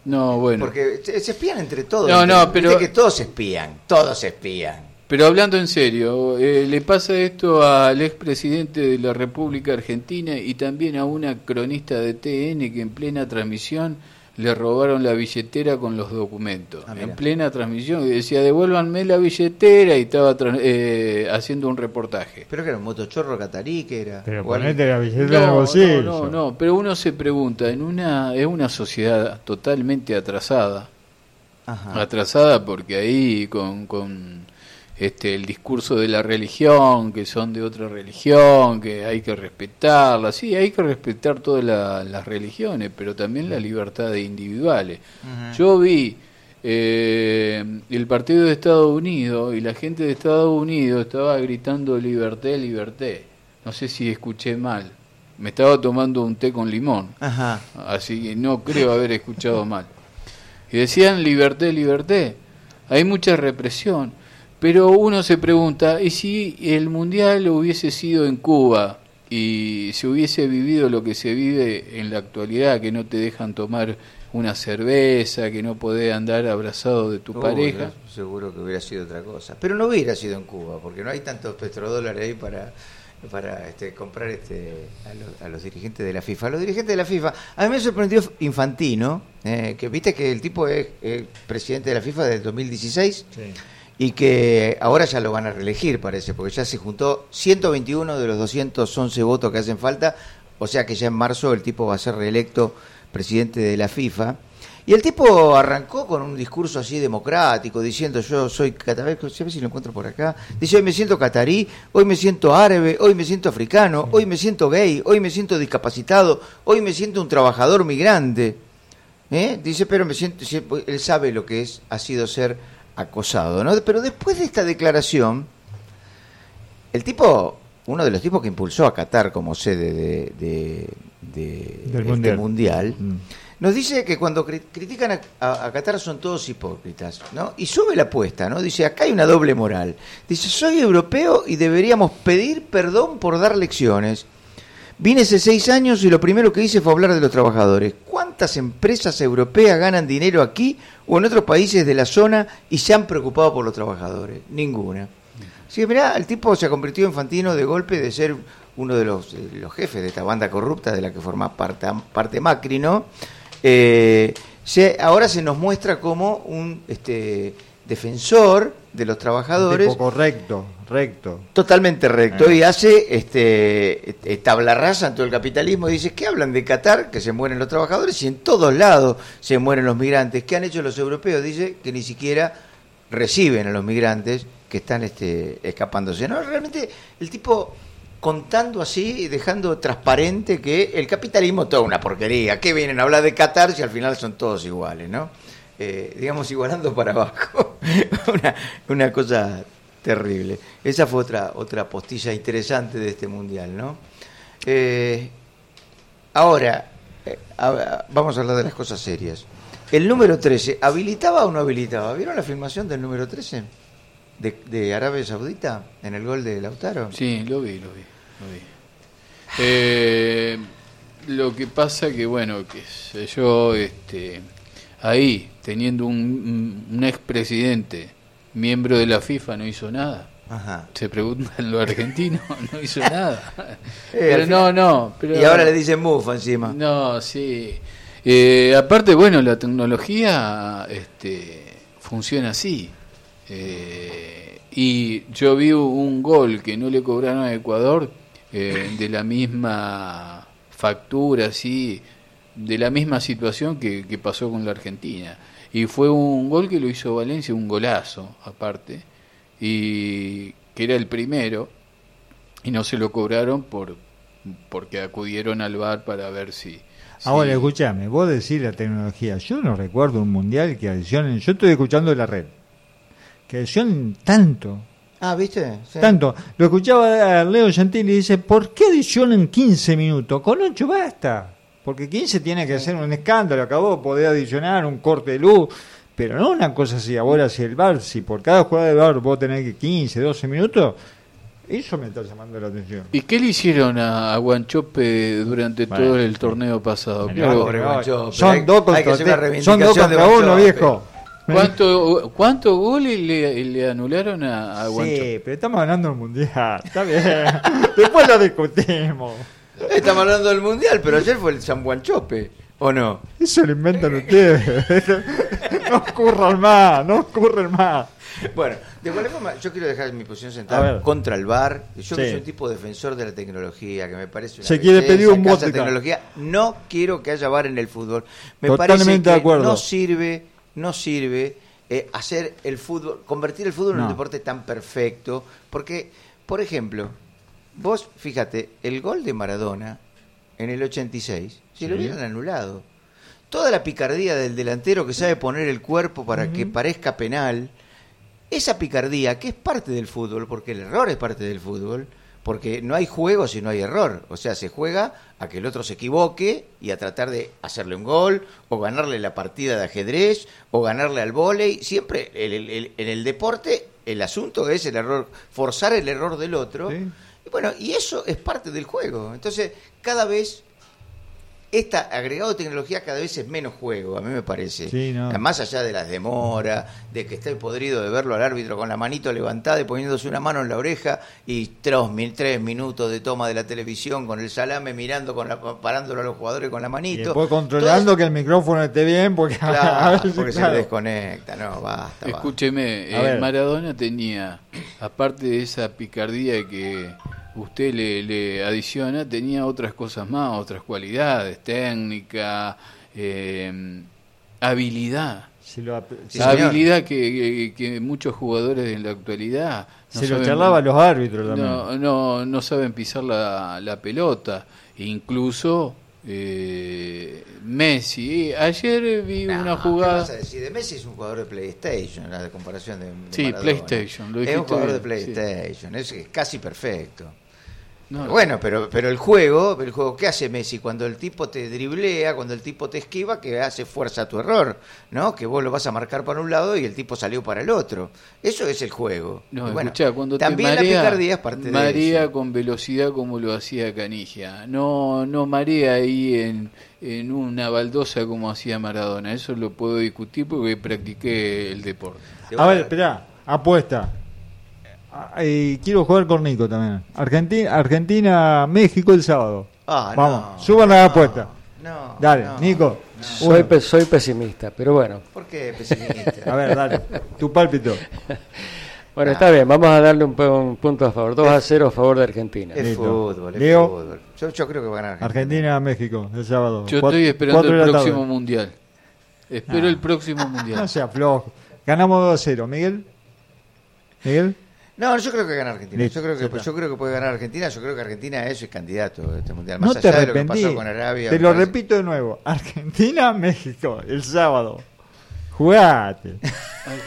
No, bueno. Porque se, se espían entre todos. No, entre- no, viste pero- que todos se espían, todos se espían. Pero hablando en serio, eh, le pasa esto al expresidente de la República Argentina y también a una cronista de TN que en plena transmisión le robaron la billetera con los documentos. Ah, en plena transmisión, y decía, devuélvanme la billetera y estaba eh, haciendo un reportaje. Pero que era un motochorro catarí, que era. Pero ponete la billetera en el No, bolsillo. no, no, no, pero uno se pregunta, en una, es una sociedad totalmente atrasada, Ajá. atrasada porque ahí con, con este el discurso de la religión, que son de otra religión, que hay que respetarla, sí, hay que respetar todas la- las religiones, pero también las libertades individuales. Yo vi eh, el partido de Estados Unidos y la gente de Estados Unidos estaba gritando liberté, liberté. No sé si escuché mal. Me estaba tomando un té con limón. Ajá. Así que no creo haber escuchado mal. Y decían liberté, liberté. hay mucha represión. Pero uno se pregunta, ¿y si el Mundial hubiese sido en Cuba y se hubiese vivido lo que se vive en la actualidad, que no te dejan tomar una cerveza, que no podés andar abrazado de tu Uy, pareja? no, seguro que hubiera sido otra cosa. Pero no hubiera sido en Cuba, porque no hay tantos petrodólares ahí para para este, comprar este, a, los, a los dirigentes de la FIFA. Los dirigentes de la FIFA, a mí me sorprendió Infantino, eh, que viste que el tipo es, es presidente de la FIFA desde el 2016 y que ahora ya lo van a reelegir, parece, porque ya se juntó 121 de los 211 votos que hacen falta, o sea que ya en marzo el tipo va a ser reelecto presidente de la FIFA. Y el tipo arrancó con un discurso así democrático, diciendo yo soy catarí, si lo encuentro por acá, dice hoy me siento catarí, hoy me siento árabe, hoy me siento africano, hoy me siento gay, hoy me siento discapacitado, hoy me siento un trabajador migrante. ¿Eh? Dice, pero me siento, él sabe lo que es, ha sido ser acosado, ¿no? Pero después de esta declaración, el tipo, uno de los tipos que impulsó a Qatar como sede de, de, de Del este mundial. mundial, Mm. nos dice que cuando cri- critican a, a- a Qatar son todos hipócritas, ¿no? Y sube la apuesta, ¿no? Dice, acá hay una doble moral. Dice, soy europeo y deberíamos pedir perdón por dar lecciones. Vine hace seis años y lo primero que hice fue hablar de los trabajadores. ¿Cuántas empresas europeas ganan dinero aquí o en otros países de la zona y se han preocupado por los trabajadores? Ninguna. Así que mirá, el tipo se ha convertido en Fantino de golpe de ser uno de los, de los jefes de esta banda corrupta de la que forma parte, parte Macri, ¿no? Eh, se- ahora se nos muestra como un este, defensor de los trabajadores. Tipo correcto, recto. Totalmente recto. Ah. Y hace este tabla rasa en todo el capitalismo. Y dice que hablan de Qatar, que se mueren los trabajadores, y en todos lados se mueren los migrantes. ¿Qué han hecho los europeos? Dice que ni siquiera reciben a los migrantes que están este, escapándose. ¿no? Realmente el tipo contando así y dejando transparente que el capitalismo es toda una porquería. ¿Qué vienen a hablar de Qatar si al final son todos iguales? ¿no? Eh, digamos, igualando para abajo. una, una cosa terrible. Esa fue otra, otra postilla interesante de este mundial, ¿no? Eh, ahora, eh, vamos a hablar de las cosas serias. El número 13, ¿habilitaba o no habilitaba? ¿Vieron la filmación del número 13? De, de Arabia Saudita en el gol de Lautaro. Sí, lo vi, lo vi. Lo, vi. Eh, lo que pasa que, bueno, que sé yo, este, ahí, teniendo un, un expresidente, miembro de la FIFA, no hizo nada. Ajá. Se preguntan los argentinos, no hizo nada. Eh, pero al no, no. Pero, y ahora le dicen mufa encima. No, sí. Eh, aparte, bueno, la tecnología este, funciona así. Eh, y yo vi un gol que no le cobraron a Ecuador eh, de la misma factura, así, de la misma situación que, que pasó con la Argentina. Y fue un gol que lo hizo Valencia, un golazo aparte, y que era el primero, y no se lo cobraron por porque acudieron al bar para ver si... Ahora, si- escúchame, vos decís la tecnología. Yo no recuerdo un mundial que adicionen. Yo estoy escuchando la red. Que adicionen tanto. Ah, ¿viste? Sí. Tanto. Lo escuchaba a Leo Gentili y dice: ¿Por qué adicionan 15 minutos? Con 8 basta. Porque 15 tiene que ser un escándalo. Acabó, poder adicionar un corte de luz. Pero no una cosa así. Ahora, si el bar, si por cada jugada de bar vos tenés que 15, 12 minutos, eso me está llamando la atención. ¿Y qué le hicieron a, a Guanchope durante Bueno, todo el torneo pasado? Claro, Guanchope. son Hay- dos hay que contra- hacer una son dos contra uno, Guanchope. viejo. ¿Cuánto- ¿Cuántos goles le, le anularon a, a Guanchope? Sí, pero estamos ganando el mundial. Está bien. Después lo discutimos. Estamos hablando del mundial, pero ayer fue el San Guanchope, ¿o no? Eso lo inventan ustedes. no ocurran más, no ocurren más. Bueno, de cualquier forma, yo quiero dejar mi posición sentada contra el VAR. Yo que Sí. soy un tipo defensor de la tecnología, que me parece una Se quiere belleza, pedir un que acá. tecnología. No quiero que haya VAR en el fútbol. Me Totalmente parece que de acuerdo. no sirve, no sirve eh, hacer el fútbol, convertir el fútbol en un deporte tan perfecto, porque, por ejemplo, vos fíjate, el gol de Maradona en el 86, si lo hubieran anulado, toda la picardía del delantero que sabe poner el cuerpo para que parezca penal, esa picardía, que es parte del fútbol, porque el error es parte del fútbol, porque no hay juego si no hay error. O sea, se juega a que el otro se equivoque y a tratar de hacerle un gol, o ganarle la partida de ajedrez, o ganarle al vóley. Siempre el- el- el- en el deporte el asunto es el error, forzar el error del otro. Bueno, y eso es parte del juego. Entonces, cada vez esta agregado de tecnología cada vez es menos juego, a mí me parece. Sí, no. Más allá de las demoras, de que esté podrido de verlo al árbitro con la manito levantada y poniéndose una mano en la oreja y tres, tres minutos de toma de la televisión con el salame mirando, con la, parándolo a los jugadores con la Y manito. después controlando que el micrófono esté bien, porque a Claro, veces, porque se desconecta, no, basta. Escúcheme, eh. Maradona tenía, aparte de esa picardía que usted le, le adiciona, tenía otras cosas más, otras cualidades, técnica, eh, habilidad. Se lo ap- sí, La señor. habilidad que, que- que muchos jugadores en la actualidad Se lo charlaba a los árbitros también. No, no, no saben pisar la, la pelota. Incluso eh, Messi. Ayer vi No, una ¿qué jugada. vas a decir? De Messi es un jugador de PlayStation, la comparación de, de Sí, Maradona. PlayStation, lo Es un jugador de sí. PlayStation, es, es casi perfecto. No, bueno, pero, pero el juego, el juego, ¿qué hace Messi? Cuando el tipo te driblea, cuando el tipo te esquiva, que hace fuerza a tu error, ¿no? Que vos lo vas a marcar para un lado y el tipo salió para el otro. Eso es el juego. No, Y bueno, escuchá, cuando también te marea, la picardía es parte de marea eso. con velocidad como lo hacía Canigia. No, no marea ahí en, en una baldosa como hacía Maradona. Eso lo puedo discutir porque practiqué el deporte. A ver, espera, apuesta. Ah, y quiero jugar con Nico también. Argentina, Argentina, México el sábado. Ah, Vamos, no, suban la apuesta. no, dale, no, Nico. Soy, pe- soy pesimista, pero bueno. ¿Por qué pesimista? A ver, dale. Tu pálpito. Bueno, está bien, vamos a darle un, pu- un punto a favor. 2 a 0 a favor de Argentina. Es Listo. fútbol, es Leo. fútbol. Yo, yo creo que va a ganar Argentina. Argentina, México, el sábado. Yo Cuatro- estoy esperando cuatro el próximo tarde. mundial. Espero Ah. el próximo mundial. No sea flojo. Ganamos 2 a 0. Miguel. Miguel. No, yo creo que gana Argentina. Yo creo que está. yo creo que puede ganar Argentina. Yo creo que Argentina es el candidato a este mundial. No Más te allá de lo que arrepentí. pasó con Arabia. Te lo parece- repito de nuevo. Argentina, México, el sábado. Jugate.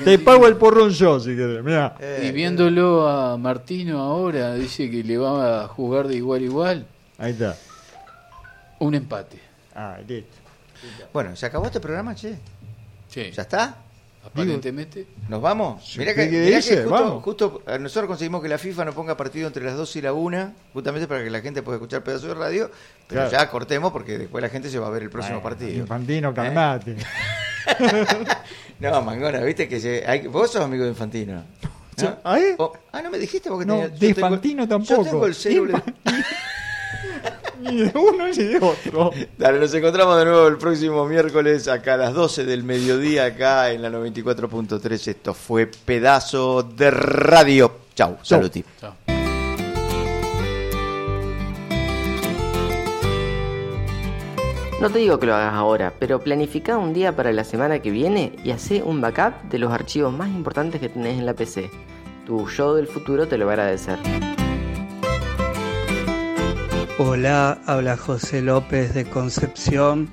Te pago el porrón yo si querés. Mirá. Y viéndolo a Martino ahora, dice que le va a jugar de igual a igual. Ahí está. Un empate. Ah, listo. Bueno, ¿se acabó este programa, che? Sí. ¿Ya está? Aparentemente. ¿Nos vamos? Mirá ¿qué que, mirá irse? que justo, Vamos. justo, eh, nosotros conseguimos que la FIFA no ponga partido entre las 2 y la 1, justamente para que la gente pueda escuchar pedazos de radio, pero Claro. ya cortemos porque después la gente se va a ver el próximo partido. Infantino, calmate. No, Mangona, viste que se- hay- vos sos amigo de Infantino. ¿no? ¿Ah, eh? Oh, ah, no me dijiste porque No, tenía- de yo tengo- Infantino Yo tampoco. tengo el celular. Ni de uno ni de otro. Dale, nos encontramos de nuevo el próximo miércoles acá a las 12 del mediodía acá en la 94.3. Esto fue Pedazo de Radio. Chau, saluti. No te digo que lo hagas ahora, pero planifica un día para la semana que viene y hace un backup de los archivos más importantes que tenés en la PC. Tu yo del futuro te lo va a agradecer. Hola, habla José López de Concepción.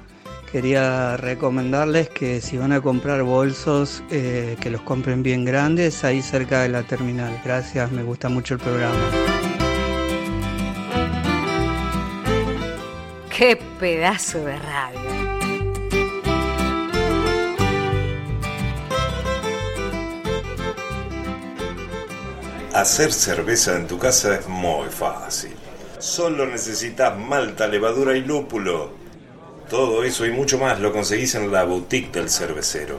Quería recomendarles que si van a comprar bolsos, eh, que los compren bien grandes ahí cerca de la terminal. Gracias, me gusta mucho el programa. ¡Qué pedazo de radio! Hacer cerveza en tu casa es muy fácil. Solo necesitas malta, levadura y lúpulo. Todo eso y mucho más lo conseguís en la boutique del cervecero.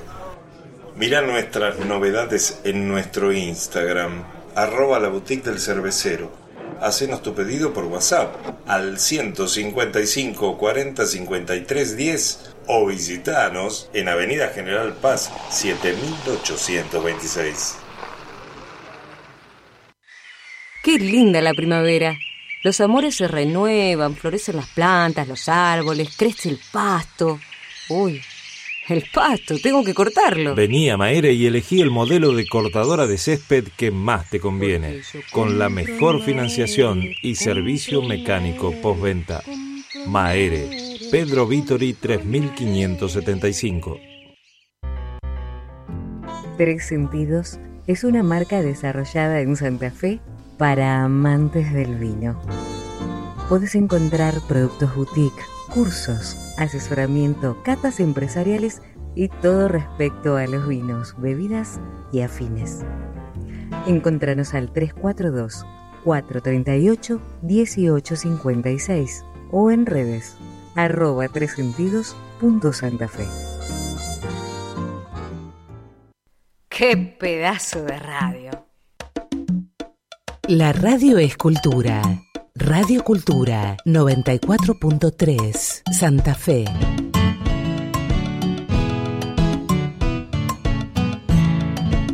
Mira nuestras novedades en nuestro Instagram, arroba la boutique del cervecero. Hacenos tu pedido por WhatsApp al 155 40 53 10 o visitanos en Avenida General Paz 7826. ¡Qué linda la primavera! Los amores se renuevan, florecen las plantas, los árboles, crece el pasto. Uy, el pasto, tengo que cortarlo. Vení a Maere y elegí el modelo de cortadora de césped que más te conviene, con la mejor financiación y servicio mecánico postventa. Maere, Pedro Vitori 3575. Tres Sentidos es una marca desarrollada en Santa Fe para amantes del vino. Puedes encontrar productos boutique, cursos, asesoramiento, catas empresariales y todo respecto a los vinos, bebidas y afines. Encontranos al 342 438 1856 o en redes arroba tres sentidos punto Santa Fe. ¡Qué pedazo de radio! La radio es cultura. Radio Cultura 94.3 Santa Fe.